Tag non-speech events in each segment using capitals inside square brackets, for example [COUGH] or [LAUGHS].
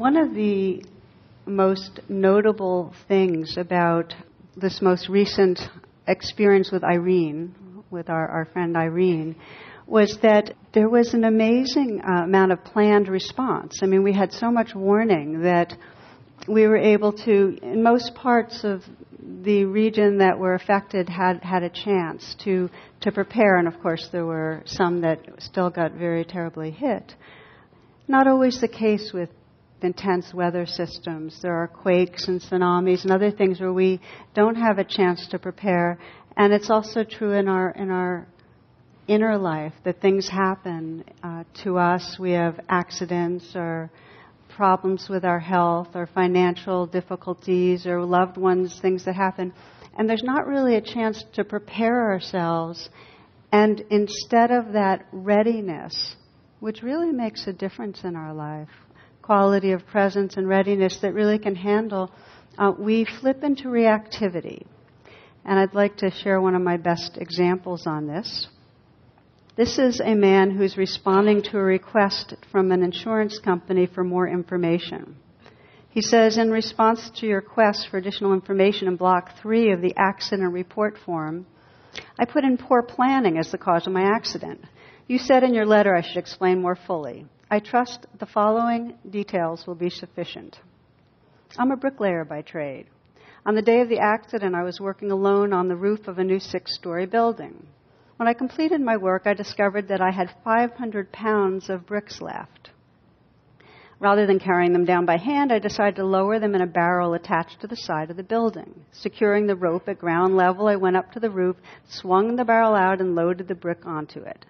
One of the most notable things about this most recent experience with Irene, with our, our friend Irene, was that there was an amazing uh, amount of planned response. I mean, we had so much warning that we were able to, in most parts of the region that were affected, had, had a chance to, to prepare. And of course, there were some that still got very terribly hit. Not always the case with intense weather systems. There are quakes and tsunamis and other things where we don't have a chance to prepare. And it's also true in our, in our inner life that things happen uh, to us. We have accidents or problems with our health or financial difficulties or loved ones, things that happen. And there's not really a chance to prepare ourselves. And instead of that readiness, which really makes a difference in our life, quality of presence and readiness that really can handle, uh, we flip into reactivity. And I'd like to share one of my best examples on this. This is a man who's responding to a request from an insurance company for more information. He says, in response to your request for additional information in block three of the accident report form, I put in poor planning as the cause of my accident. You said in your letter I should explain more fully. I trust the following details will be sufficient. I'm a bricklayer by trade. On the day of the accident, I was working alone on the roof of a new six story building. When I completed my work, I discovered that I had 500 pounds of bricks left. Rather than carrying them down by hand, I decided to lower them in a barrel attached to the side of the building. Securing the rope at ground level, I went up to the roof, swung the barrel out, and loaded the brick onto it.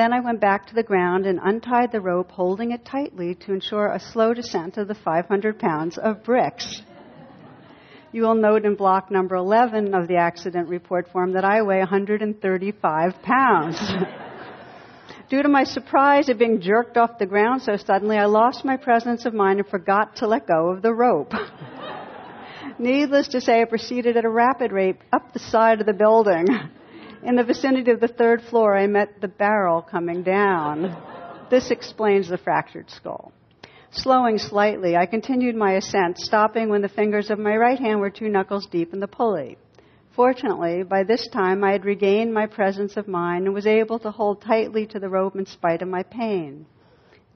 Then I went back to the ground and untied the rope, holding it tightly to ensure a slow descent of the 500 pounds of bricks. You will note in block number 11 of the accident report form that I weigh 135 pounds. [LAUGHS] Due to my surprise at being jerked off the ground so suddenly, I lost my presence of mind and forgot to let go of the rope. [LAUGHS] Needless to say, I proceeded at a rapid rate up the side of the building. In the vicinity of the third floor, I met the barrel coming down. This explains the fractured skull. Slowing slightly, I continued my ascent, stopping when the fingers of my right hand were two knuckles deep in the pulley. Fortunately, by this time I had regained my presence of mind and was able to hold tightly to the rope in spite of my pain.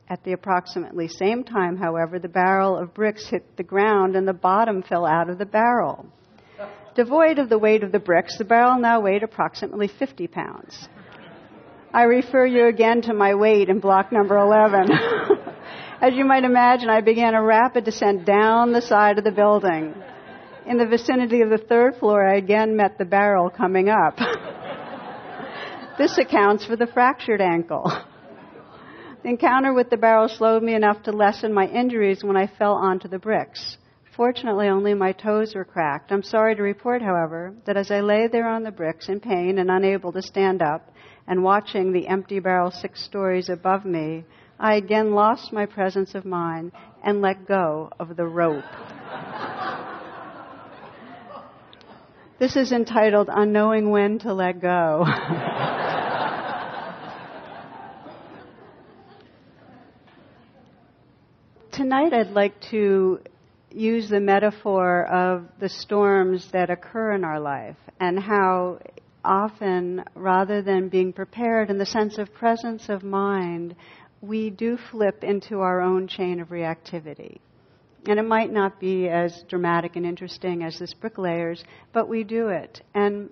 At the approximately same time, however, the barrel of bricks hit the ground and the bottom fell out of the barrel. Devoid of the weight of the bricks, the barrel now weighed approximately 50 pounds. I refer you again to my weight in block number 11. [LAUGHS] As you might imagine, I began a rapid descent down the side of the building. In the vicinity of the third floor, I again met the barrel coming up. [LAUGHS] this accounts for the fractured ankle. The encounter with the barrel slowed me enough to lessen my injuries when I fell onto the bricks. Fortunately, only my toes were cracked. I'm sorry to report, however, that as I lay there on the bricks in pain and unable to stand up and watching the empty barrel six stories above me, I again lost my presence of mind and let go of the rope. this is entitled Unknowing When to Let Go. [LAUGHS] Tonight I'd like to use the metaphor of the storms that occur in our life and how often, rather than being prepared in the sense of presence of mind, we do flip into our own chain of reactivity. And it might not be as dramatic and interesting as this bricklayers, but we do it. And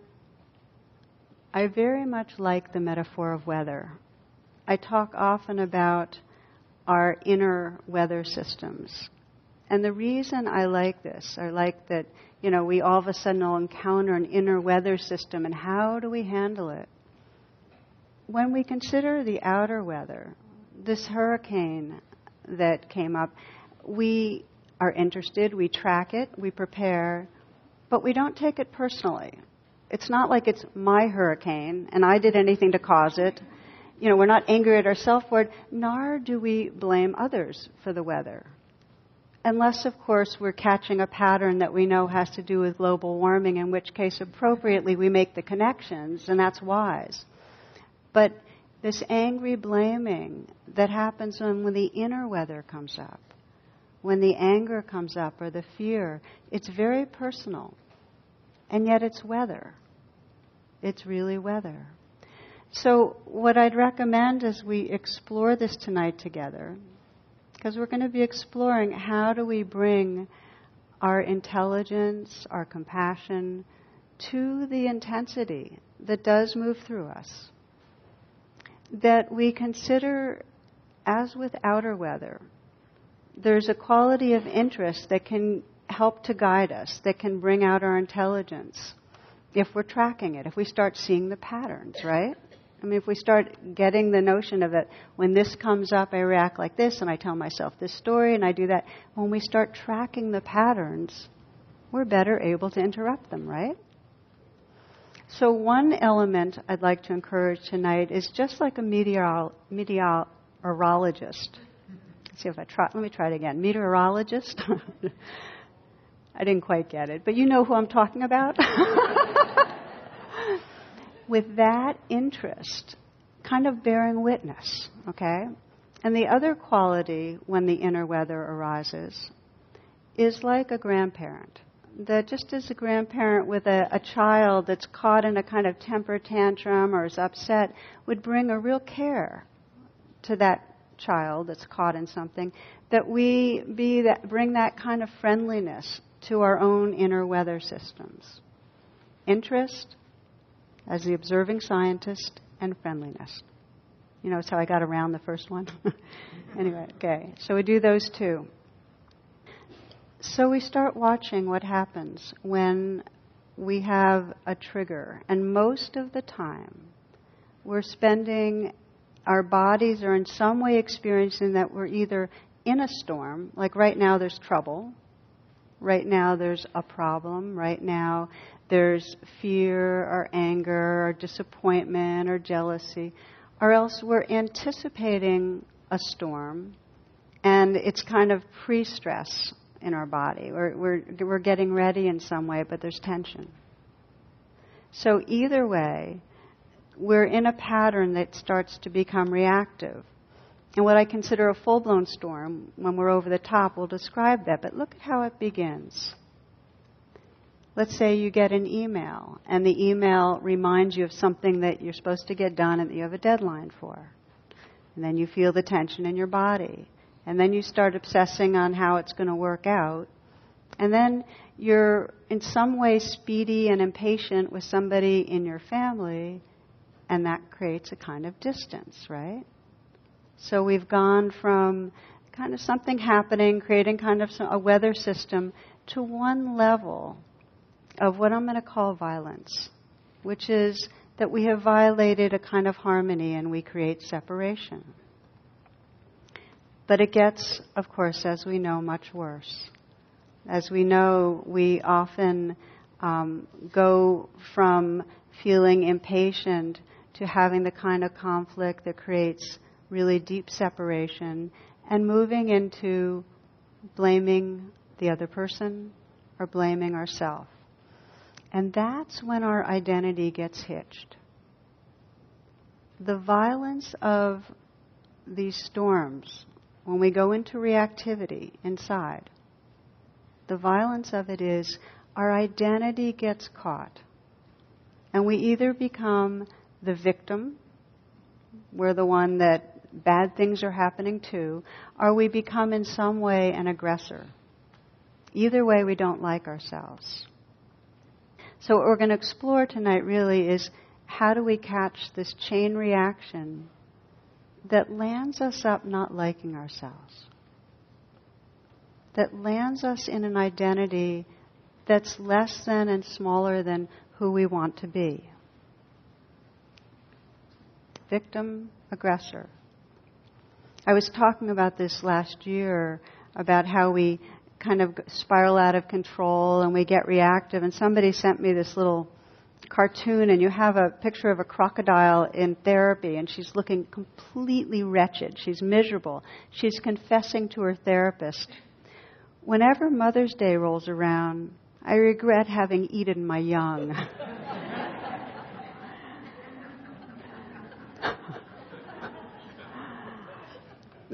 I very much like the metaphor of weather. I talk often about our inner weather systems. And the reason I like this, I like that, you know, we all of a sudden will encounter an inner weather system and how do we handle it? When we consider the outer weather, this hurricane that came up, we are interested, we track it, we prepare, but we don't take it personally. It's not like it's my hurricane and I did anything to cause it. You know, we're not angry at ourselves for it, nor do we blame others for the weather. Unless, of course, we're catching a pattern that we know has to do with global warming, in which case, appropriately, we make the connections, and that's wise. But this angry blaming that happens when, the inner weather comes up, when the anger comes up or the fear, it's very personal. And yet it's weather. It's really weather. So, what I'd recommend as we explore this tonight together, because we're going to be exploring how do we bring our intelligence, our compassion to the intensity that does move through us. That we consider, as with outer weather, there's a quality of interest that can help to guide us, that can bring out our intelligence if we're tracking it, if we start seeing the patterns, right? I mean, if we start getting the notion of it, when this comes up, I react like this, and I tell myself this story, and I do that. When we start tracking the patterns, we're better able to interrupt them, right? So, one element I'd like to encourage tonight is just like a meteor- meteorologist. Let's see if I try. Let me try it again. Meteorologist. [LAUGHS] I didn't quite get it, but you know who I'm talking about. [LAUGHS] With that interest, kind of bearing witness, okay? And the other quality when the inner weather arises is like a grandparent. That just as a grandparent with a, a child that's caught in a kind of temper tantrum or is upset would bring a real care to that child that's caught in something, that we be that, bring that kind of friendliness to our own inner weather systems. Interest as the observing scientist and friendliness. You know, it's how I got around the first one. [LAUGHS] anyway, okay. So we do those two. So we start watching what happens when we have a trigger. And most of the time, we're spending, our bodies are in some way experiencing that we're either in a storm, like right now there's trouble, right now there's a problem, right now there's fear or anger or disappointment or jealousy, or else we're anticipating a storm and it's kind of pre stress in our body. We're, we're, we're getting ready in some way, but there's tension. So, either way, we're in a pattern that starts to become reactive. And what I consider a full blown storm, when we're over the top, will describe that. But look at how it begins. Let's say you get an email, and the email reminds you of something that you're supposed to get done and that you have a deadline for. And then you feel the tension in your body. And then you start obsessing on how it's going to work out. And then you're in some way speedy and impatient with somebody in your family, and that creates a kind of distance, right? So we've gone from kind of something happening, creating kind of a weather system, to one level of what I'm going to call violence, which is that we have violated a kind of harmony and we create separation. But it gets, of course, as we know, much worse. As we know, we often um, go from feeling impatient to having the kind of conflict that creates really deep separation and moving into blaming the other person or blaming ourselves. And that's when our identity gets hitched. The violence of these storms, when we go into reactivity inside, the violence of it is our identity gets caught. And we either become the victim, we're the one that bad things are happening too, or we become in some way an aggressor. Either way, we don't like ourselves. So, what we're going to explore tonight really is how do we catch this chain reaction that lands us up not liking ourselves? That lands us in an identity that's less than and smaller than who we want to be. Victim, aggressor. I was talking about this last year about how we kind of spiral out of control and we get reactive. And somebody sent me this little cartoon, and you have a picture of a crocodile in therapy, and she's looking completely wretched. She's miserable. She's confessing to her therapist. Whenever Mother's Day rolls around, I regret having eaten my young. [LAUGHS]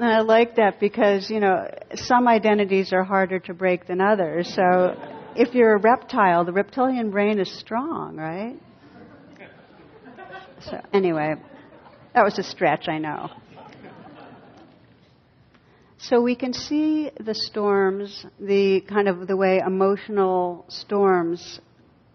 And I like that because, you know, some identities are harder to break than others. So if you're a reptile, the reptilian brain is strong, right? So anyway, that was a stretch, I know. So we can see the storms, the kind of the way emotional storms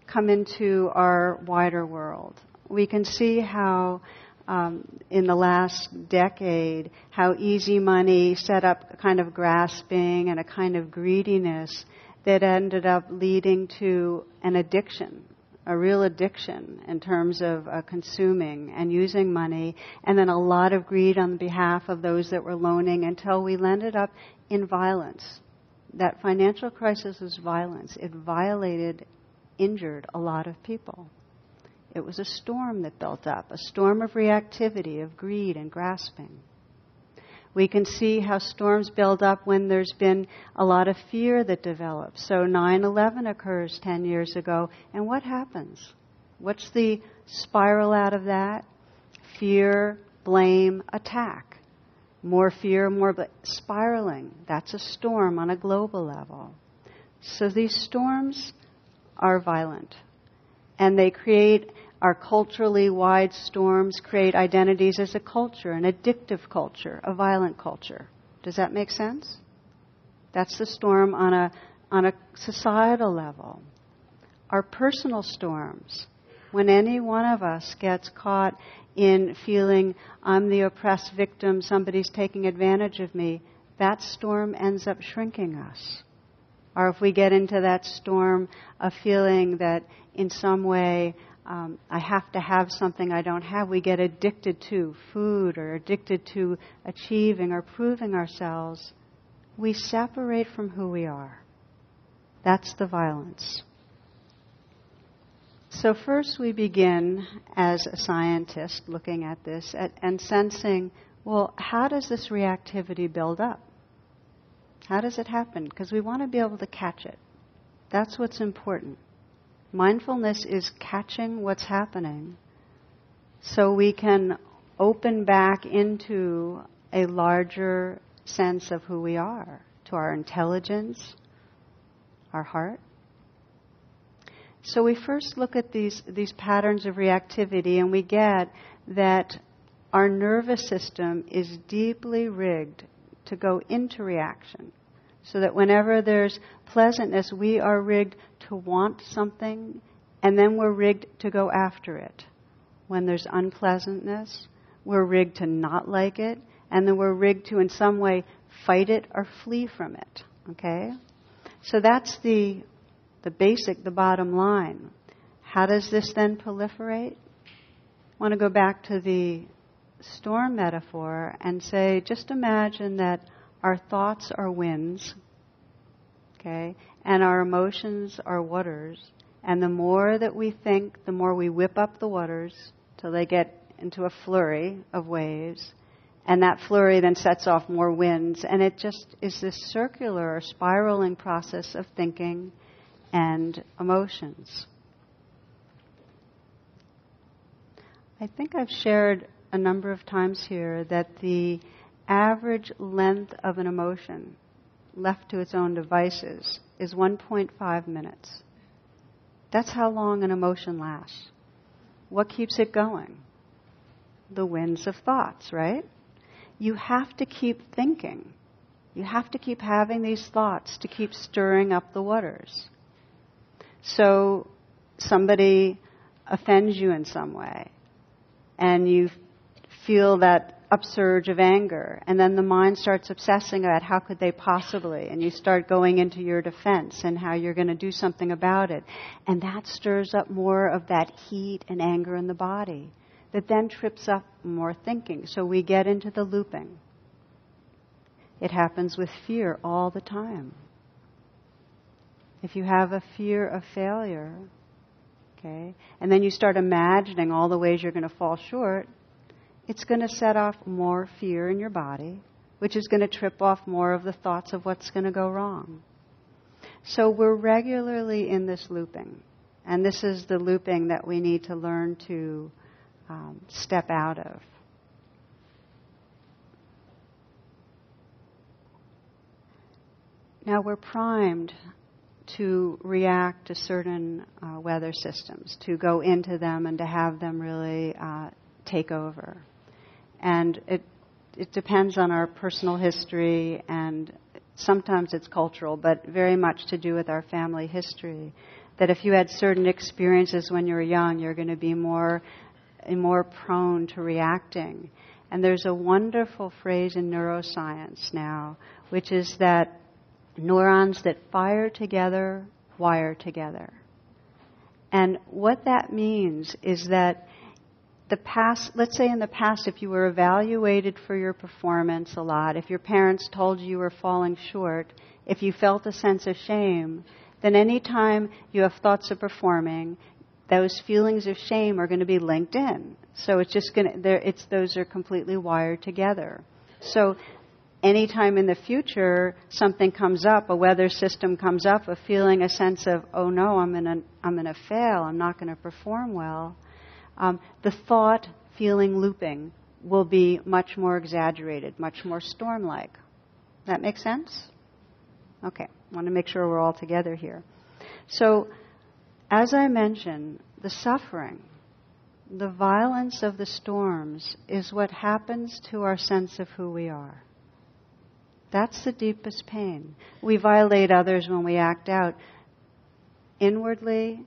come into our wider world. We can see how um, in the last decade, how easy money set up a kind of grasping and a kind of greediness that ended up leading to an addiction, a real addiction in terms of uh, consuming and using money, and then a lot of greed on behalf of those that were loaning until we landed up in violence. That financial crisis was violence. It violated, injured a lot of people. It was a storm that built up, a storm of reactivity, of greed and grasping. We can see how storms build up when there's been a lot of fear that develops. So 9 11 occurs 10 years ago, and what happens? What's the spiral out of that? Fear, blame, attack. More fear, more spiraling. That's a storm on a global level. So these storms are violent and they create our culturally wide storms create identities as a culture, an addictive culture, a violent culture. Does that make sense? That's the storm on a, on a societal level. Our personal storms, when any one of us gets caught in feeling I'm the oppressed victim, somebody's taking advantage of me, that storm ends up shrinking us. Or if we get into that storm of feeling that in some way um, I have to have something I don't have, we get addicted to food or addicted to achieving or proving ourselves. We separate from who we are. That's the violence. So, first we begin as a scientist looking at this at, and sensing well, how does this reactivity build up? How does it happen? Because we want to be able to catch it. That's what's important. Mindfulness is catching what's happening so we can open back into a larger sense of who we are, to our intelligence, our heart. So we first look at these, these patterns of reactivity and we get that our nervous system is deeply rigged to go into reaction. So that whenever there's pleasantness, we are rigged to want something, and then we're rigged to go after it. When there's unpleasantness, we're rigged to not like it, and then we're rigged to, in some way, fight it or flee from it. Okay? So that's the, the basic, the bottom line. How does this then proliferate? I want to go back to the storm metaphor and say, just imagine that our thoughts are winds, okay, and our emotions are waters. And the more that we think, the more we whip up the waters till they get into a flurry of waves. And that flurry then sets off more winds. And it just is this circular or spiraling process of thinking and emotions. I think I've shared a number of times here that the average length of an emotion left to its own devices is 1.5 minutes. That's how long an emotion lasts. What keeps it going? The winds of thoughts, right? You have to keep thinking. You have to keep having these thoughts to keep stirring up the waters. So somebody offends you in some way, and you feel that upsurge of anger and then the mind starts obsessing about how could they possibly and you start going into your defense and how you're going to do something about it. And that stirs up more of that heat and anger in the body that then trips up more thinking. So we get into the looping. It happens with fear all the time. If you have a fear of failure okay and then you start imagining all the ways you're going to fall short it's going to set off more fear in your body, which is going to trip off more of the thoughts of what's going to go wrong. So we're regularly in this looping. And this is the looping that we need to learn to um, step out of. Now we're primed to react to certain uh, weather systems, to go into them and to have them really uh, take over. And it, it depends on our personal history and sometimes it's cultural, but very much to do with our family history. That if you had certain experiences when you were young, you're going to be more, more prone to reacting. And there's a wonderful phrase in neuroscience now, which is that neurons that fire together wire together. And what that means is that the past, let's say in the past, if you were evaluated for your performance a lot, if your parents told you you were falling short, if you felt a sense of shame, then anytime you have thoughts of performing, those feelings of shame are going to be linked in. So it's just going to, it's, those are completely wired together. So anytime in the future something comes up, a weather system comes up, a feeling, a sense of, oh no, I'm going to, I'm going to fail, I'm not going to perform well, um, the thought, feeling, looping will be much more exaggerated, much more storm like. That makes sense? Okay, I want to make sure we're all together here. So, as I mentioned, the suffering, the violence of the storms is what happens to our sense of who we are. That's the deepest pain. We violate others when we act out. Inwardly,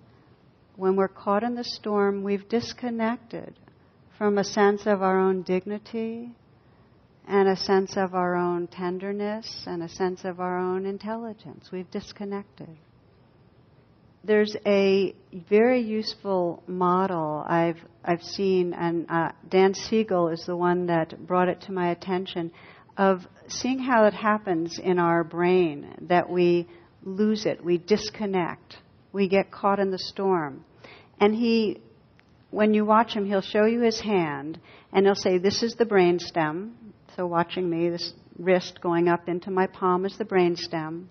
when we're caught in the storm, we've disconnected from a sense of our own dignity and a sense of our own tenderness and a sense of our own intelligence. We've disconnected. There's a very useful model I've, I've seen, and uh, Dan Siegel is the one that brought it to my attention of seeing how it happens in our brain that we lose it, we disconnect, we get caught in the storm. And he, when you watch him, he'll show you his hand and he'll say, This is the brain stem. So, watching me, this wrist going up into my palm is the brain stem.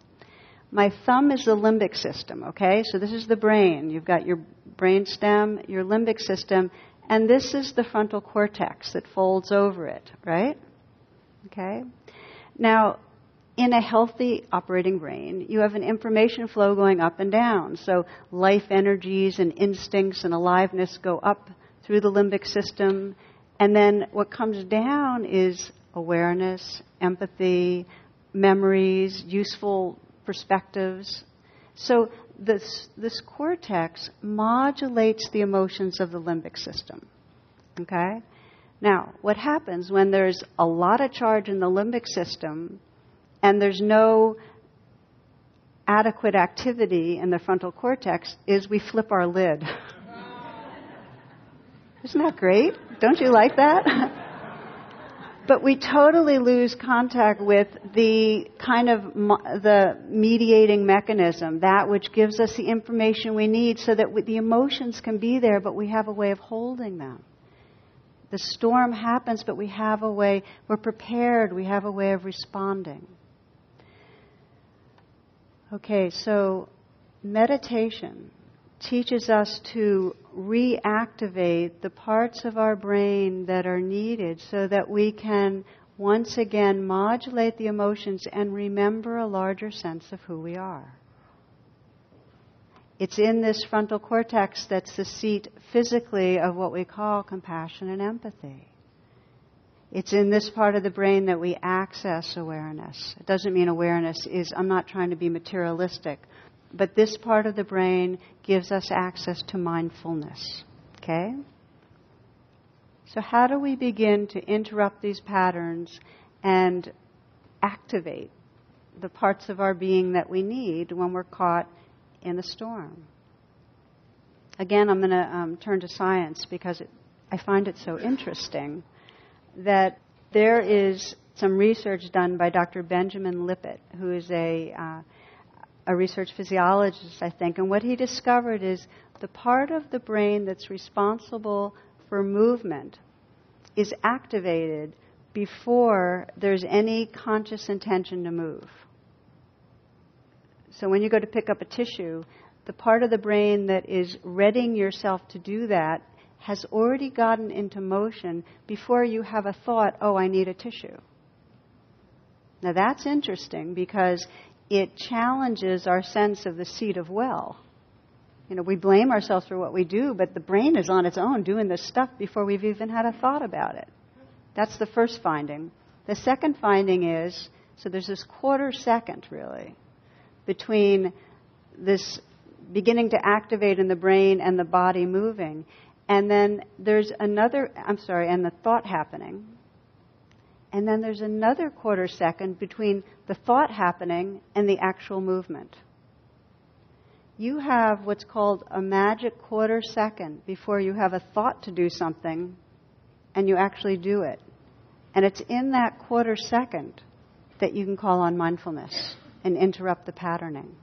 My thumb is the limbic system, okay? So, this is the brain. You've got your brain stem, your limbic system, and this is the frontal cortex that folds over it, right? Okay? Now, in a healthy operating brain, you have an information flow going up and down. So life energies and instincts and aliveness go up through the limbic system. And then what comes down is awareness, empathy, memories, useful perspectives. So this, this cortex modulates the emotions of the limbic system. Okay? Now, what happens when there's a lot of charge in the limbic system and there's no adequate activity in the frontal cortex is we flip our lid. Isn't that great? Don't you like that? but we totally lose contact with the kind of mo- the mediating mechanism, that which gives us the information we need so that the emotions can be there, but we have a way of holding them. The storm happens, but we have a way, we're prepared, we have a way of responding. Okay, so meditation teaches us to reactivate the parts of our brain that are needed so that we can once again modulate the emotions and remember a larger sense of who we are. It's in this frontal cortex that's the seat physically of what we call compassion and empathy. It's in this part of the brain that we access awareness. It doesn't mean awareness is, I'm not trying to be materialistic, but this part of the brain gives us access to mindfulness. Okay? So, how do we begin to interrupt these patterns and activate the parts of our being that we need when we're caught in a storm. Again, I'm going to um, turn to science because it, I find it so interesting that there is some research done by Dr. Benjamin Libet, who is a, uh, a research physiologist, I think, and what he discovered is the part of the brain that's responsible for movement is activated before there's any conscious intention to move. So when you go to pick up a tissue, the part of the brain that is readying yourself to do that has already gotten into motion before you have a thought, oh, I need a tissue. Now that's interesting because it challenges our sense of the seat of will. You know, we blame ourselves for what we do, but the brain is on its own doing this stuff before we've even had a thought about it. That's the first finding. The second finding is so there's this quarter second, really, between this beginning to activate in the brain and the body moving. And then there's another, I'm sorry, and the thought happening. And then there's another quarter second between the thought happening and the actual movement. You have what's called a magic quarter second before you have a thought to do something and you actually do it. And it's in that quarter second that you can call on mindfulness and interrupt the patterning.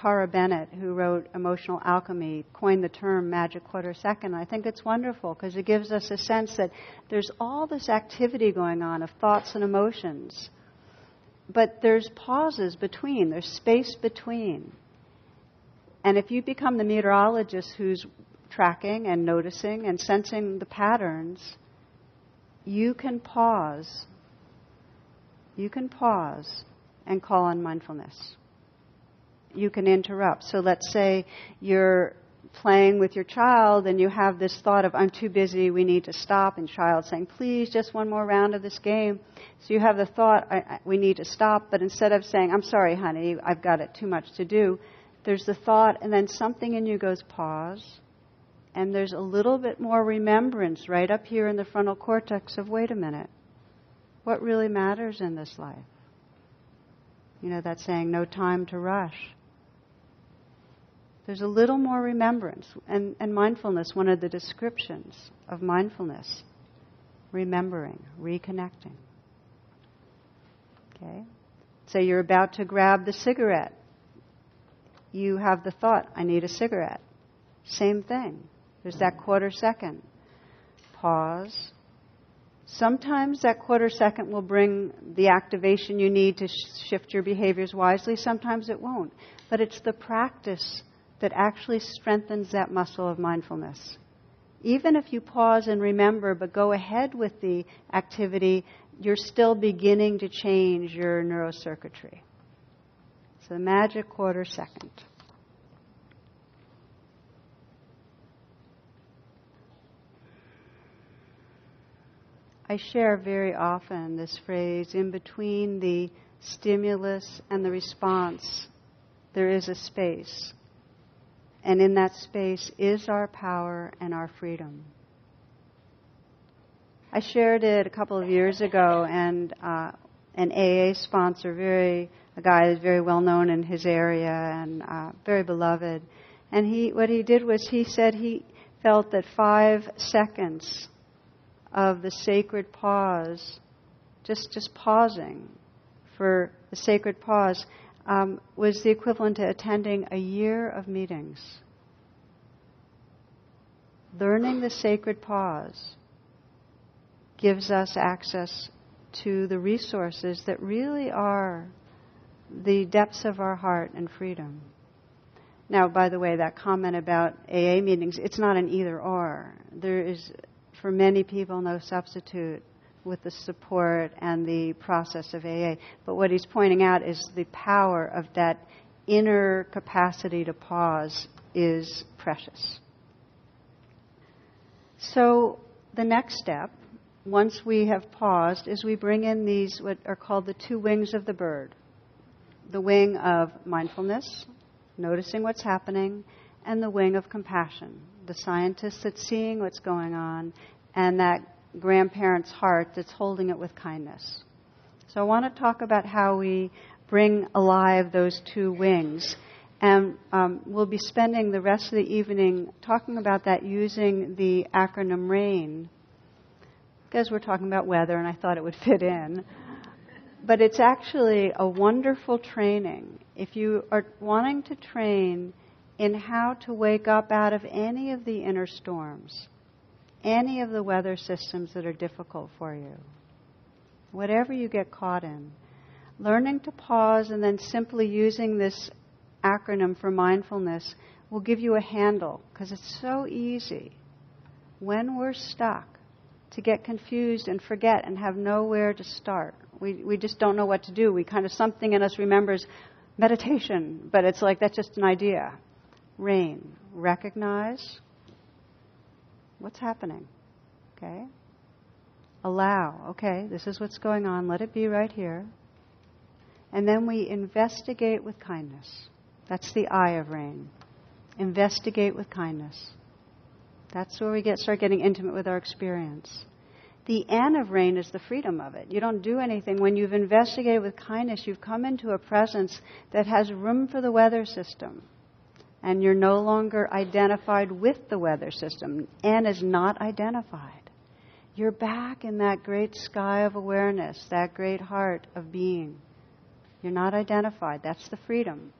Tara Bennett, who wrote Emotional Alchemy, coined the term magic quarter second. I think it's wonderful because it gives us a sense that there's all this activity going on of thoughts and emotions, but there's pauses between, there's space between. And if you become the meteorologist who's tracking and noticing and sensing the patterns, you can pause. You can pause and call on mindfulness you can interrupt. So let's say you're playing with your child and you have this thought of, I'm too busy, we need to stop, and child saying, please, just one more round of this game. So you have the thought, I, I, we need to stop, but instead of saying, I'm sorry, honey, I've got it too much to do, there's the thought, and then something in you goes, pause. And there's a little bit more remembrance right up here in the frontal cortex of, wait a minute, what really matters in this life? You know, that saying, no time to rush. There's a little more remembrance. And, and mindfulness, one of the descriptions of mindfulness, remembering, reconnecting. Okay? Say you're about to grab the cigarette. You have the thought, I need a cigarette. Same thing. There's that quarter second. Pause. Sometimes that quarter second will bring the activation you need to sh- shift your behaviors wisely. Sometimes it won't. But it's the practice that actually strengthens that muscle of mindfulness. Even if you pause and remember but go ahead with the activity, you're still beginning to change your neurocircuitry. So the magic quarter second. I share very often this phrase in between the stimulus and the response, there is a space. And in that space is our power and our freedom. I shared it a couple of years ago, and uh, an AA sponsor, very a guy very well known in his area and uh, very beloved, and he what he did was he said he felt that five seconds of the sacred pause, just just pausing for the sacred pause, um, was the equivalent to attending a year of meetings. Learning the sacred pause gives us access to the resources that really are the depths of our heart and freedom. Now, by the way, that comment about AA meetings, it's not an either or. There is, for many people, no substitute with the support and the process of AA. But what he's pointing out is the power of that inner capacity to pause is precious. So the next step, once we have paused, is we bring in these what are called the two wings of the bird the wing of mindfulness, noticing what's happening, and the wing of compassion, the scientist that's seeing what's going on, and that grandparent's heart that's holding it with kindness. So I want to talk about how we bring alive those two wings. And um, we'll be spending the rest of the evening talking about that using the acronym RAIN, because we're talking about weather and I thought it would fit in. But it's actually a wonderful training. If you are wanting to train in how to wake up out of any of the inner storms, any of the weather systems that are difficult for you, whatever you get caught in, learning to pause and then simply using this acronym for mindfulness will give you a handle because it's so easy when we're stuck to get confused and forget and have nowhere to start. We, we just don't know what to do. We kind of, something in us remembers meditation, but it's like that's just an idea. Rain. Recognize what's happening. Okay? Allow. Okay, this is what's going on. Let it be right here. And then we investigate with kindness. That's the I of rain. Investigate with kindness. That's where we get start getting intimate with our experience. The N of rain is the freedom of it. You don't do anything. When you've investigated with kindness, you've come into a presence that has room for the weather system. And you're no longer identified with the weather system. N is not identified. You're back in that great sky of awareness, that great heart of being. You're not identified. That's the freedom.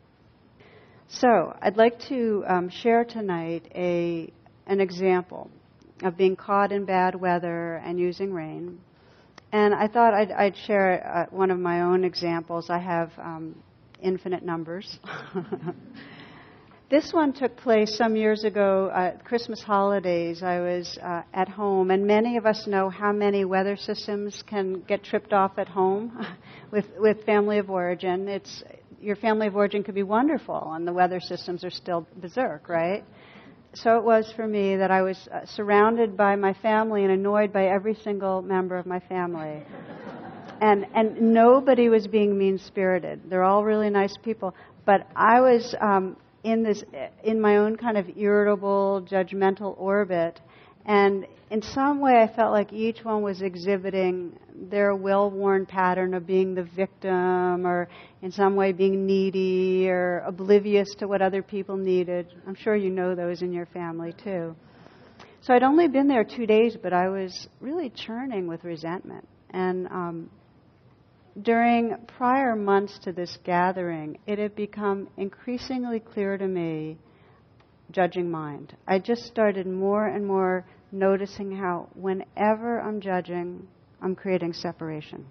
So, I'd like to um, share tonight a, an example of being caught in bad weather and using rain. And I thought I'd, I'd share uh, one of my own examples. I have um, infinite numbers. [LAUGHS] this one took place some years ago at Christmas holidays. I was uh, at home, and many of us know how many weather systems can get tripped off at home [LAUGHS] with, with family of origin. It's, your family of origin could be wonderful, and the weather systems are still berserk, right? so it was for me that I was uh, surrounded by my family and annoyed by every single member of my family. [LAUGHS] and and nobody was being mean spirited. They're all really nice people, but I was um, in this in my own kind of irritable, judgmental orbit, and in some way, I felt like each one was exhibiting their well worn pattern of being the victim or in some way being needy or oblivious to what other people needed. I'm sure you know those in your family too. So I'd only been there two days, but I was really churning with resentment. And um, during prior months to this gathering, it had become increasingly clear to me judging mind. I just started more and more noticing how whenever I'm judging, I'm creating separation.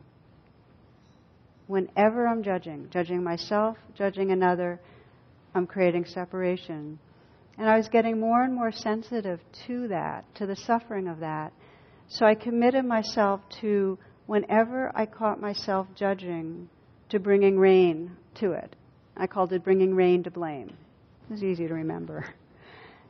Whenever I'm judging, judging myself, judging another, I'm creating separation. And I was getting more and more sensitive to that, to the suffering of that. So I committed myself to, whenever I caught myself judging, to bringing rain to it. I called it bringing rain to blame. It was easy to remember.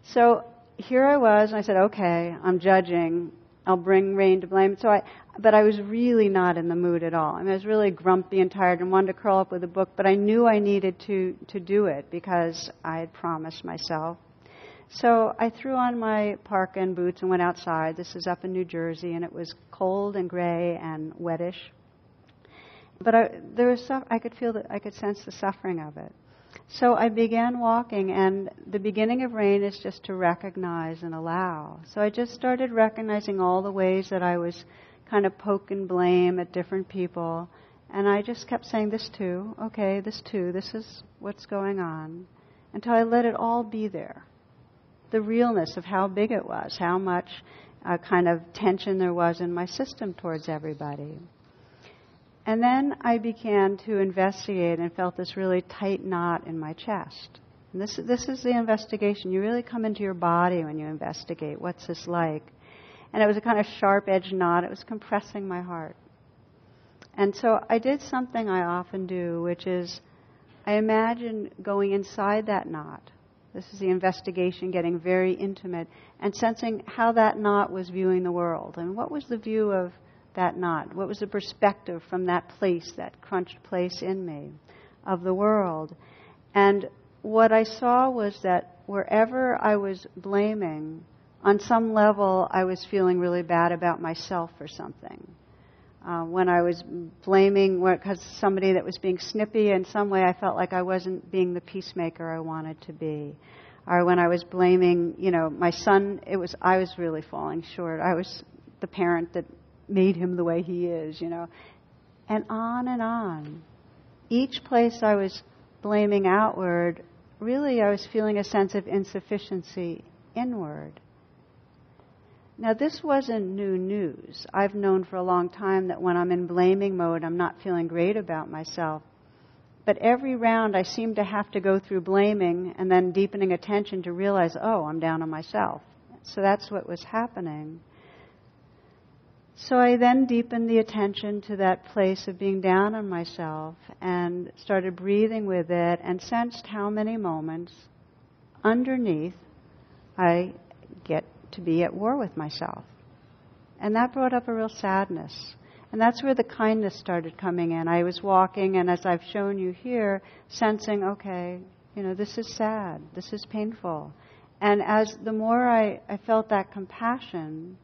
So here I was, and I said, okay, I'm judging. I'll bring rain to blame. So I, but I was really not in the mood at all. I, mean, I was really grumpy and tired and wanted to curl up with a book, but I knew I needed to, to do it because I had promised myself. So I threw on my parka and boots and went outside. This is up in New Jersey, and it was cold and gray and wettish. But I, there was, I could feel that I could sense the suffering of it. So I began walking, and the beginning of rain is just to recognize and allow. So I just started recognizing all the ways that I was kind of poke and blame at different people. And I just kept saying, this too, okay, this too, this is what's going on. Until I let it all be there. The realness of how big it was, how much uh, kind of tension there was in my system towards everybody. And then I began to investigate and felt this really tight knot in my chest. And this, this is the investigation. You really come into your body when you investigate. What's this like? And it was a kind of sharp edged knot. It was compressing my heart. And so I did something I often do, which is I imagined going inside that knot. This is the investigation, getting very intimate, and sensing how that knot was viewing the world. And what was the view of that knot? What was the perspective from that place, that crunched place in me of the world? And what I saw was that wherever I was blaming, on some level, I was feeling really bad about myself for something. Uh, when I was blaming because somebody that was being snippy in some way, I felt like I wasn't being the peacemaker I wanted to be. Or when I was blaming, you know, my son, it was I was really falling short. I was the parent that made him the way he is, you know. And on and on. Each place I was blaming outward, really I was feeling a sense of insufficiency inward. Now, this wasn't new news. I've known for a long time that when I'm in blaming mode, I'm not feeling great about myself. But every round, I seem to have to go through blaming and then deepening attention to realize, oh, I'm down on myself. So that's what was happening. So I then deepened the attention to that place of being down on myself and started breathing with it and sensed how many moments underneath I to be at war with myself. And that brought up a real sadness. And that's where the kindness started coming in. I was walking, and as I've shown you here, sensing, okay, you know, this is sad, this is painful. And as the more I, I felt that compassion,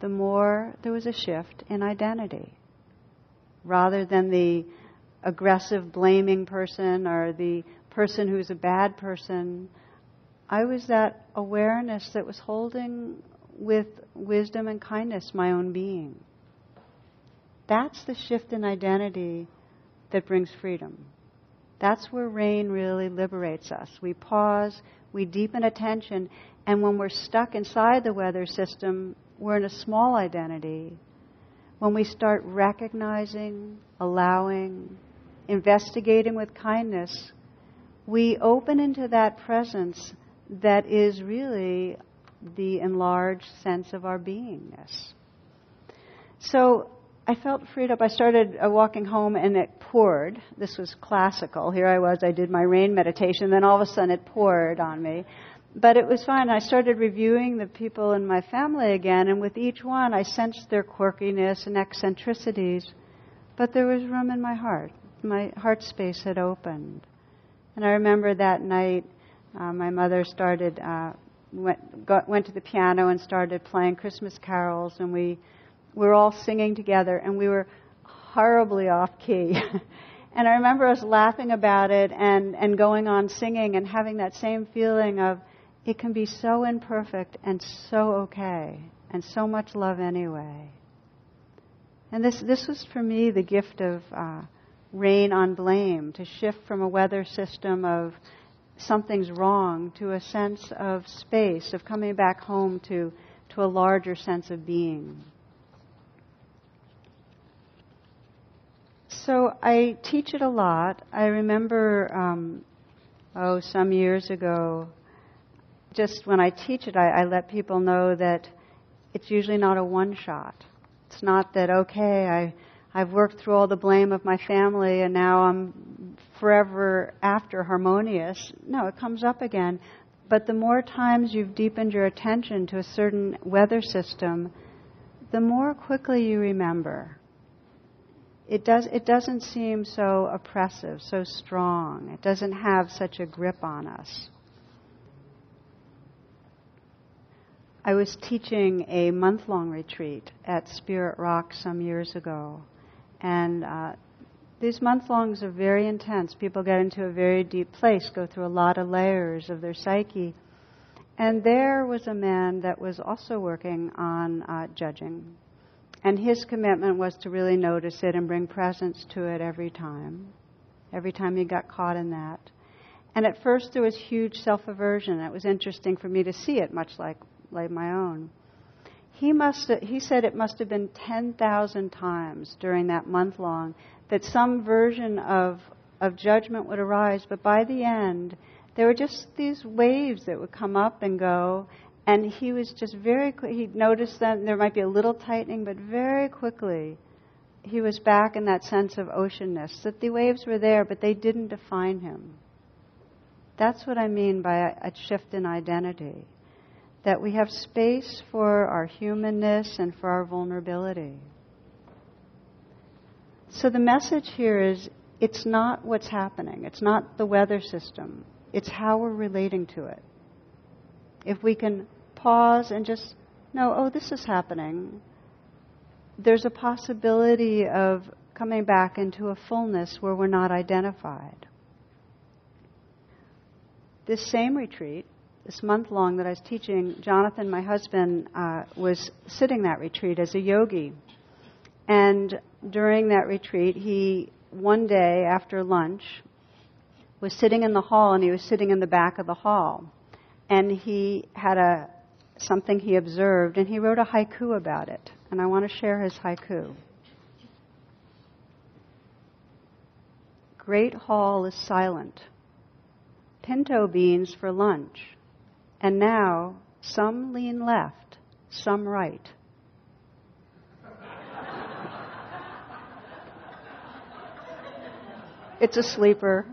the more there was a shift in identity. Rather than the aggressive, blaming person or the person who's a bad person, I was that awareness that was holding with wisdom and kindness my own being. That's the shift in identity that brings freedom. That's where rain really liberates us. We pause, we deepen attention, and when we're stuck inside the weather system, we're in a small identity. When we start recognizing, allowing, investigating with kindness, we open into that presence that is really the enlarged sense of our beingness. So I felt freed up. I started uh, walking home and it poured. This was classical. Here I was, I did my rain meditation, then all of a sudden it poured on me. But it was fine. I started reviewing the people in my family again, and with each one I sensed their quirkiness and eccentricities. But there was room in my heart. My heart space had opened. And I remember that night, uh, my mother started, uh, went, got, went to the piano and started playing Christmas carols, and we we were all singing together, and we were horribly off key. [LAUGHS] and I remember us laughing about it and, and going on singing and having that same feeling of it can be so imperfect and so okay and so much love anyway. And this, this was for me the gift of uh, rain on blame, to shift from a weather system of something's wrong to a sense of space, of coming back home to, to a larger sense of being. So I teach it a lot. I remember, um, oh, some years ago, just when I teach it, I, I let people know that it's usually not a one shot. It's not that, okay, I, I've worked through all the blame of my family and now I'm forever after harmonious. No, it comes up again. But the more times you've deepened your attention to a certain weather system, the more quickly you remember it does it doesn't seem so oppressive, so strong. It doesn't have such a grip on us. I was teaching a month long retreat at Spirit Rock some years ago. And uh, these month longs are very intense. People get into a very deep place, go through a lot of layers of their psyche. And there was a man that was also working on uh, judging and his commitment was to really notice it and bring presence to it every time, every time he got caught in that. And at first there was huge self aversion. It was interesting for me to see it, much like, like my own. He, must, he said it must have been 10,000 times during that month long that some version of, of judgment would arise, but by the end, there were just these waves that would come up and go, and he was just very quick. He noticed that there might be a little tightening, but very quickly he was back in that sense of oceanness, that the waves were there, but they didn't define him. That's what I mean by a, a shift in identity. That we have space for our humanness and for our vulnerability. So the message here is it's not what's happening, it's not the weather system, it's how we're relating to it if we can pause and just know, oh, this is happening, there's a possibility of coming back into a fullness where we're not identified. This same retreat, this month long that I was teaching, Jonathan, my husband, uh, was sitting that retreat as a yogi. And during that retreat, he, one day after lunch, was sitting in the hall and he was sitting in the back of the hall and he had a something he observed, and he wrote a haiku about it. And I want to share his haiku. Great hall is silent. Pinto beans for lunch. And now some lean left, some right. It's a sleeper.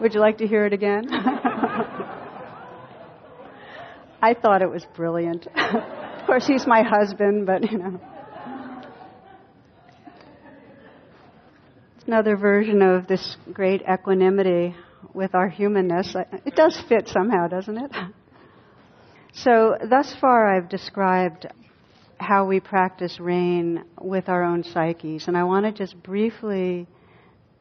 Would you like to hear it again? I thought it was brilliant. of course, he's my husband, but you know. It's another version of this great equanimity with our humanness. It does fit somehow, doesn't it? So, thus far, I've described how we practice rain with our own psyches, and I want to just briefly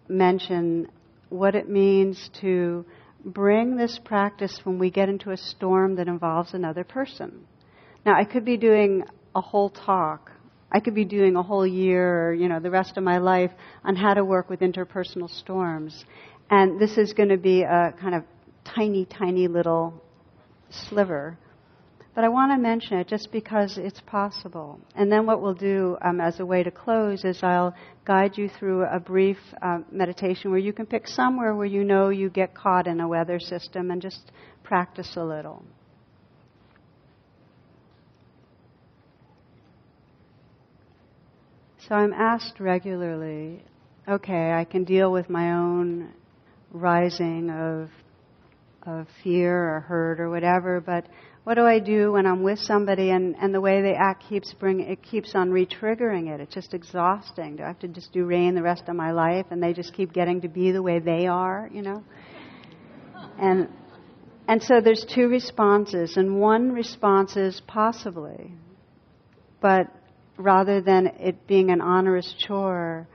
mention what it means to bring this practice when we get into a storm that involves another person. Now, I could be doing a whole talk. I could be doing a whole year or, you know, the rest of my life on how to work with interpersonal storms. And this is going to be a kind of tiny, tiny little sliver but I want to mention it just because it's possible. And then what we'll do um, as a way to close is I'll guide you through a brief um, meditation where you can pick somewhere where you know you get caught in a weather system and just practice a little. So I'm asked regularly, okay, I can deal with my own rising of of fear or hurt or whatever, but what do I do when I'm with somebody and, and the way they act keeps bring it keeps on re-triggering it? It's just exhausting. Do I have to just do rain the rest of my life and they just keep getting to be the way they are, you know? And and so there's two responses, and one response is possibly, but rather than it being an onerous chore,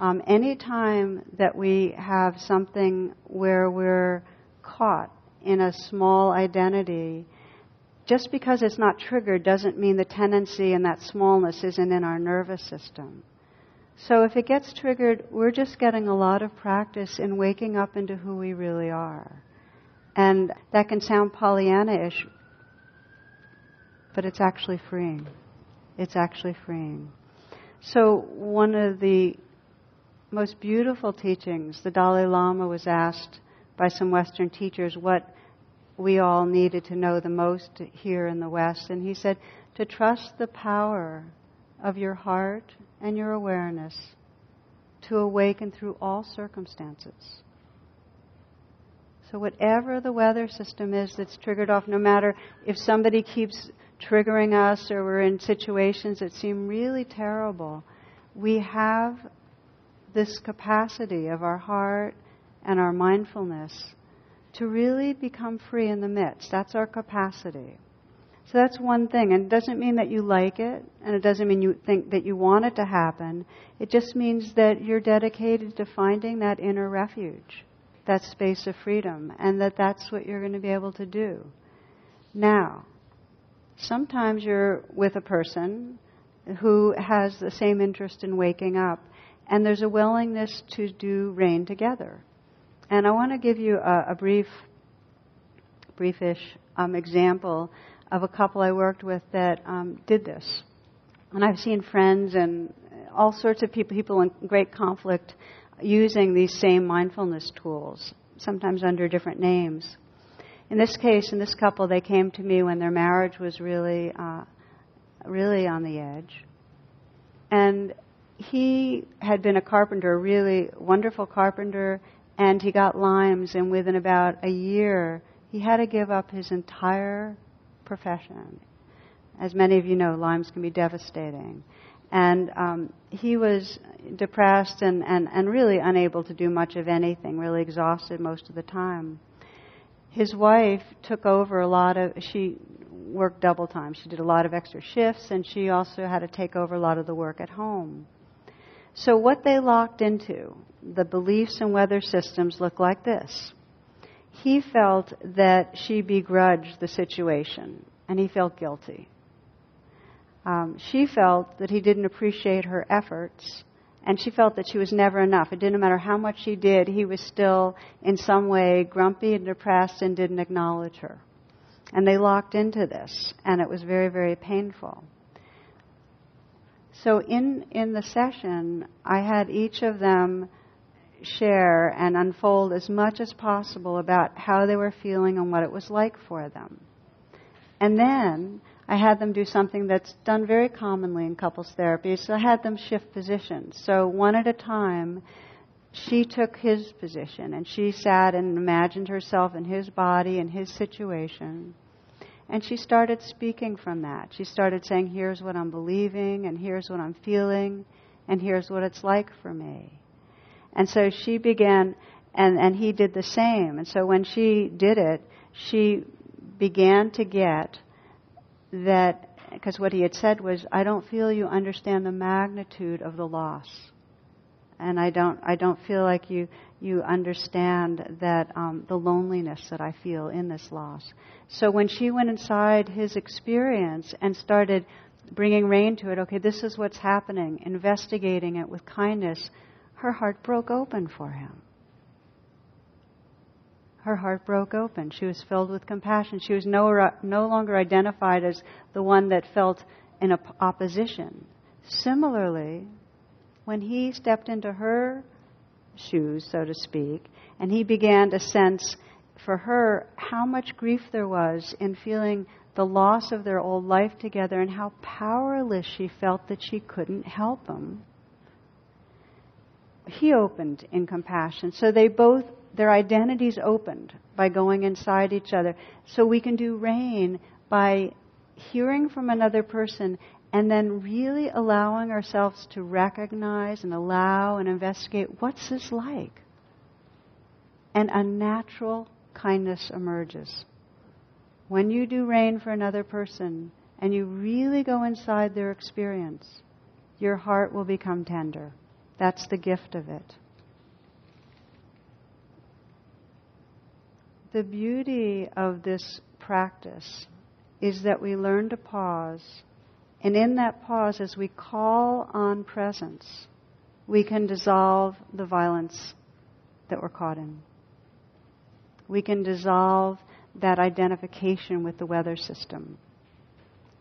um, any time that we have something where we're caught in a small identity just because it's not triggered doesn't mean the tendency and that smallness isn't in our nervous system. So if it gets triggered, we're just getting a lot of practice in waking up into who we really are. And that can sound Pollyanna-ish, but it's actually freeing. It's actually freeing. So one of the most beautiful teachings, the Dalai Lama was asked by some Western teachers what we all needed to know the most here in the West. And he said, to trust the power of your heart and your awareness to awaken through all circumstances. So, whatever the weather system is that's triggered off, no matter if somebody keeps triggering us or we're in situations that seem really terrible, we have this capacity of our heart and our mindfulness to really become free in the midst. That's our capacity. So that's one thing. And it doesn't mean that you like it, and it doesn't mean you think that you want it to happen. It just means that you're dedicated to finding that inner refuge, that space of freedom, and that that's what you're going to be able to do. Now, sometimes you're with a person who has the same interest in waking up, and there's a willingness to do rain together. And I want to give you a, a brief, briefish um, example of a couple I worked with that um, did this. And I've seen friends and all sorts of people, people in great conflict, using these same mindfulness tools, sometimes under different names. In this case, in this couple, they came to me when their marriage was really, uh, really on the edge. And he had been a carpenter, a really wonderful carpenter, and he got Lyme's, and within about a year, he had to give up his entire profession. As many of you know, Lyme's can be devastating. And um, he was depressed and, and, and really unable to do much of anything, really exhausted most of the time. His wife took over a lot of, she worked double time. She did a lot of extra shifts, and she also had to take over a lot of the work at home. So, what they locked into the beliefs and weather systems look like this. He felt that she begrudged the situation, and he felt guilty. Um, she felt that he didn't appreciate her efforts, and she felt that she was never enough. It didn't matter how much she did, he was still in some way grumpy and depressed and didn't acknowledge her. And they locked into this, and it was very, very painful. So in, in the session, I had each of them share and unfold as much as possible about how they were feeling and what it was like for them. And then I had them do something that's done very commonly in couples therapy. So I had them shift positions. So one at a time, she took his position and she sat and imagined herself in his body and his situation. And she started speaking from that. She started saying, Here's what I'm believing, and here's what I'm feeling, and here's what it's like for me. And so she began, and, and he did the same. And so when she did it, she began to get that, because what he had said was, I don't feel you understand the magnitude of the loss and I don't I don't feel like you you understand that um, the loneliness that I feel in this loss. So when she went inside his experience and started bringing rain to it, okay, this is what's happening, investigating it with kindness, her heart broke open for him. Her heart broke open. She was filled with compassion. She was no, no longer identified as the one that felt in opposition. Similarly, when he stepped into her shoes, so to speak, and he began to sense for her how much grief there was in feeling the loss of their old life together and how powerless she felt that she couldn't help him. He opened in compassion. So they both, their identities opened by going inside each other. So we can do rain by hearing from another person and then really allowing ourselves to recognize and allow and investigate what's this like? And a natural kindness emerges. When you do rain for another person and you really go inside their experience, your heart will become tender. That's the gift of it. The beauty of this practice is that we learn to pause and in that pause, as we call on presence, we can dissolve the violence that we're caught in. We can dissolve that identification with the weather system.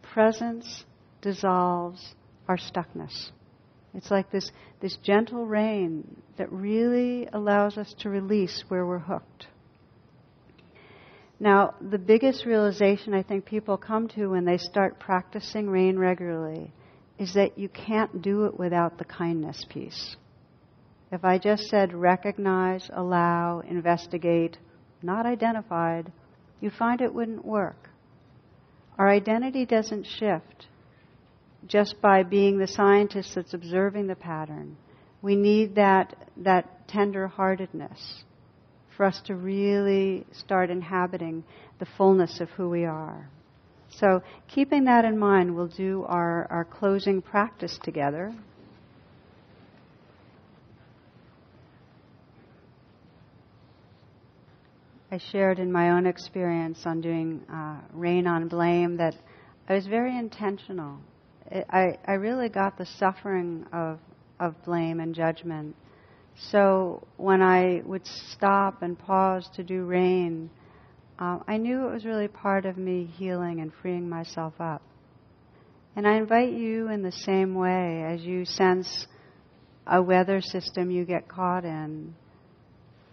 Presence dissolves our stuckness. It's like this, this gentle rain that really allows us to release where we're hooked. Now, the biggest realization I think people come to when they start practicing rain regularly is that you can't do it without the kindness piece. If I just said recognize, allow, investigate, not identified, you find it wouldn't work. Our identity doesn't shift just by being the scientist that's observing the pattern. We need that, that tender heartedness for us to really start inhabiting the fullness of who we are. So, keeping that in mind, we'll do our, our closing practice together. I shared in my own experience on doing uh, rain on blame that I was very intentional. I, I really got the suffering of, of blame and judgment so when I would stop and pause to do rain, uh, I knew it was really part of me healing and freeing myself up. And I invite you in the same way as you sense a weather system you get caught in,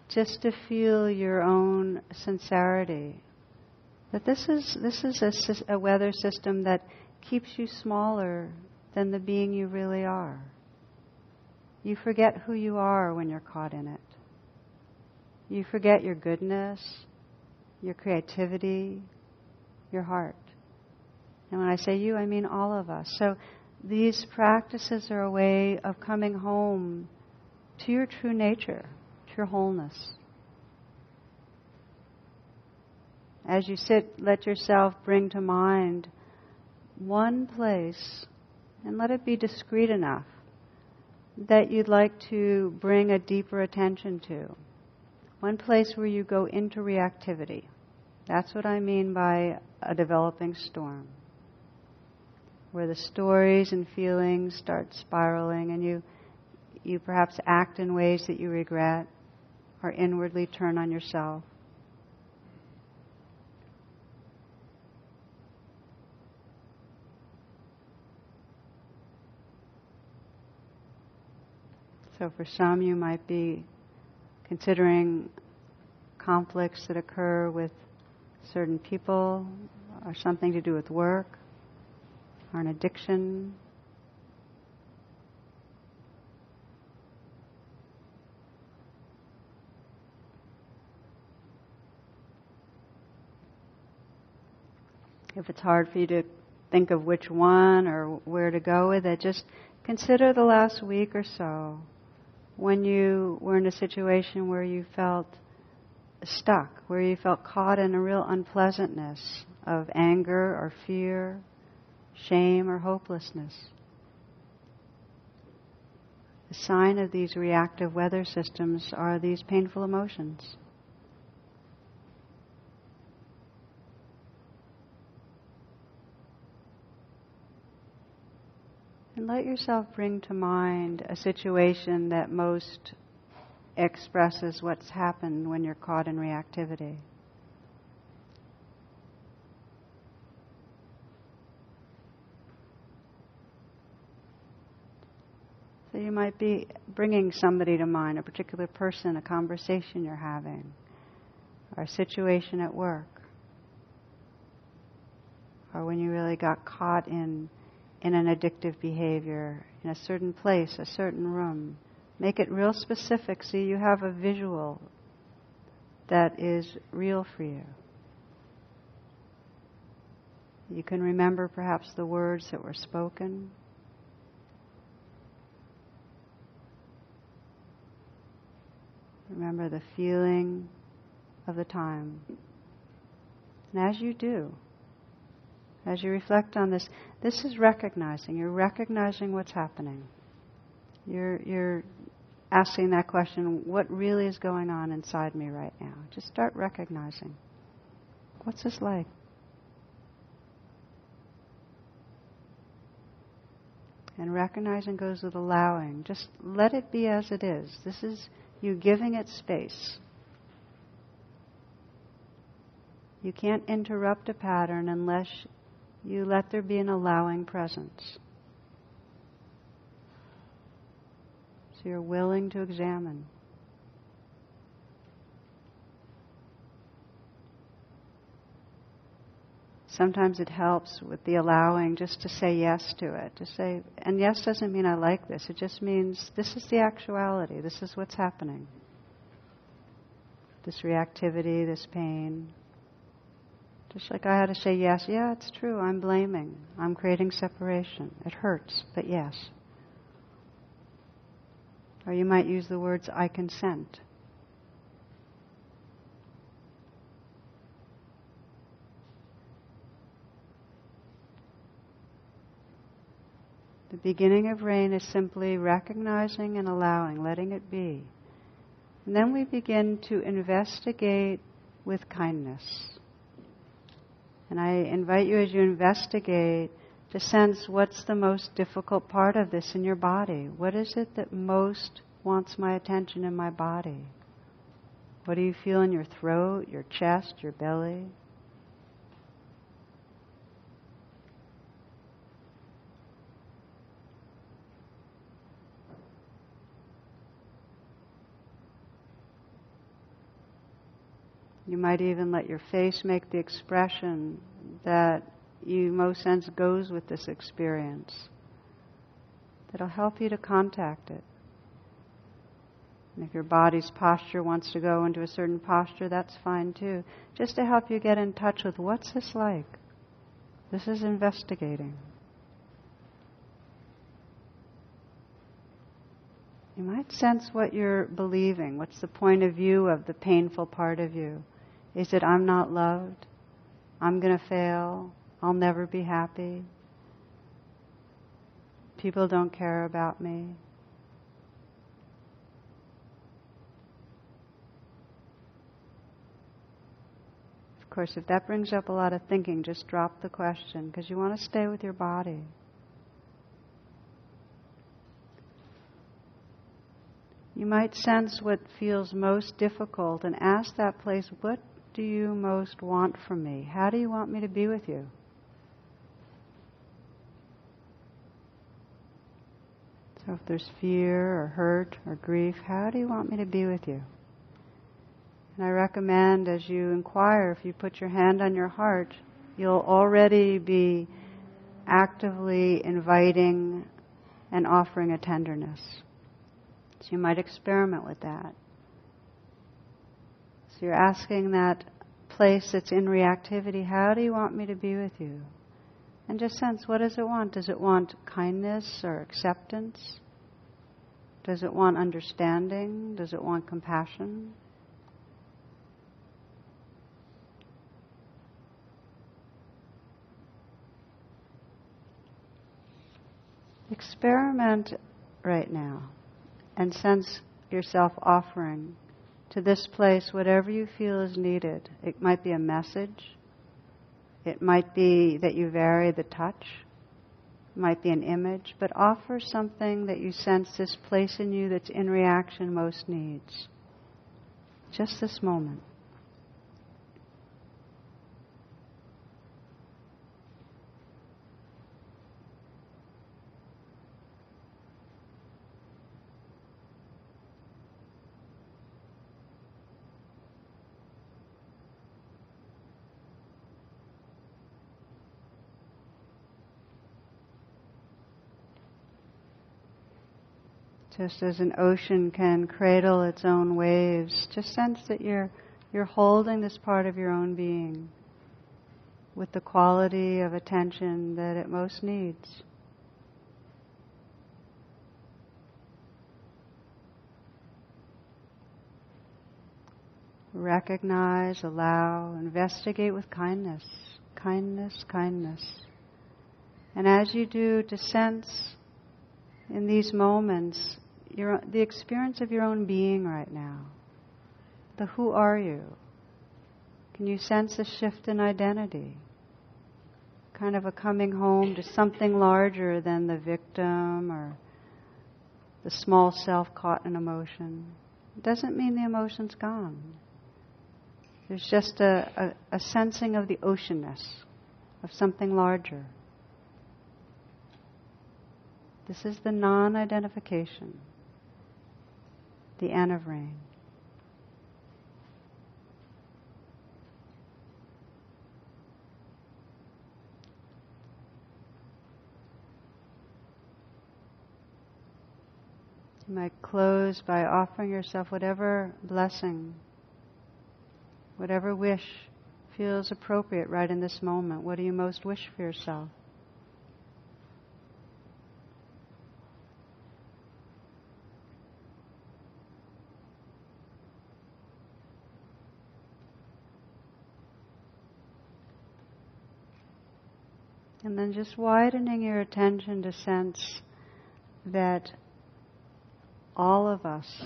just to feel your own sincerity. That this is, this is a, a weather system that keeps you smaller than the being you really are. You forget who you are when you're caught in it. You forget your goodness, your creativity, your heart. And when I say you, I mean all of us. So these practices are a way of coming home to your true nature, to your wholeness. As you sit, let yourself bring to mind one place and let it be discreet enough that you'd like to bring a deeper attention to. One place where you go into reactivity. That's what I mean by a developing storm. Where the stories and feelings start spiraling and you, you perhaps act in ways that you regret or inwardly turn on yourself. So for some, you might be considering conflicts that occur with certain people or something to do with work or an addiction. If it's hard for you to think of which one or where to go with it, just consider the last week or so when you were in a situation where you felt stuck, where you felt caught in a real unpleasantness of anger or fear, shame or hopelessness. The sign of these reactive weather systems are these painful emotions. And let yourself bring to mind a situation that most expresses what's happened when you're caught in reactivity. So you might be bringing somebody to mind, a particular person, a conversation you're having, or a situation at work, or when you really got caught in in an addictive behavior in a certain place, a certain room. Make it real specific so you have a visual that is real for you. You can remember perhaps the words that were spoken. Remember the feeling of the time. And as you do, as you reflect on this, this is recognizing. You're recognizing what's happening. You're, you're asking that question what really is going on inside me right now? Just start recognizing. What's this like? And recognizing goes with allowing. Just let it be as it is. This is you giving it space. You can't interrupt a pattern unless you let there be an allowing presence. So you're willing to examine. Sometimes it helps with the allowing just to say yes to it. To say, and yes doesn't mean I like this. It just means this is the actuality. This is what's happening. This reactivity, this pain. Just like I had to say yes, yeah, it's true, I'm blaming. I'm creating separation. It hurts, but yes. Or you might use the words, I consent. The beginning of rain is simply recognizing and allowing, letting it be. And then we begin to investigate with kindness. And I invite you as you investigate to sense what's the most difficult part of this in your body. What is it that most wants my attention in my body? What do you feel in your throat, your chest, your belly? You might even let your face make the expression that you most sense goes with this experience. That'll help you to contact it. And if your body's posture wants to go into a certain posture, that's fine too. Just to help you get in touch with what's this like? This is investigating. You might sense what you're believing. What's the point of view of the painful part of you? Is it I'm not loved? I'm going to fail? I'll never be happy? People don't care about me? Of course, if that brings up a lot of thinking, just drop the question because you want to stay with your body. You might sense what feels most difficult and ask that place, what do you most want from me? How do you want me to be with you? So if there's fear or hurt or grief, how do you want me to be with you? And I recommend as you inquire, if you put your hand on your heart, you'll already be actively inviting and offering a tenderness. So you might experiment with that. You're asking that place that's in reactivity, how do you want me to be with you? And just sense what does it want? Does it want kindness or acceptance? Does it want understanding? Does it want compassion? Experiment right now and sense yourself offering to this place whatever you feel is needed. It might be a message, it might be that you vary the touch, it might be an image, but offer something that you sense this place in you that's in reaction most needs. Just this moment. Just as an ocean can cradle its own waves, just sense that you're, you're holding this part of your own being with the quality of attention that it most needs. Recognize, allow, investigate with kindness, kindness, kindness. And as you do, to sense in these moments your, the experience of your own being right now. The who are you? Can you sense a shift in identity? Kind of a coming home to something larger than the victim or the small self caught in emotion. It doesn't mean the emotion's gone. There's just a, a, a sensing of the oceanness, of something larger. This is the non identification the N of rain. You might close by offering yourself whatever blessing, whatever wish feels appropriate right in this moment. What do you most wish for yourself? And then just widening your attention to sense that all of us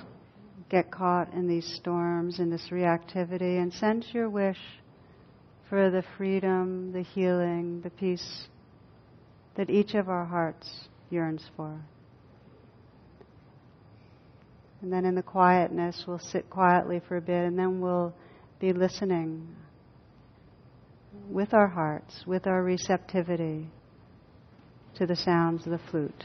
get caught in these storms, in this reactivity, and sense your wish for the freedom, the healing, the peace that each of our hearts yearns for. And then in the quietness, we'll sit quietly for a bit, and then we'll be listening with our hearts, with our receptivity to the sounds of the flute.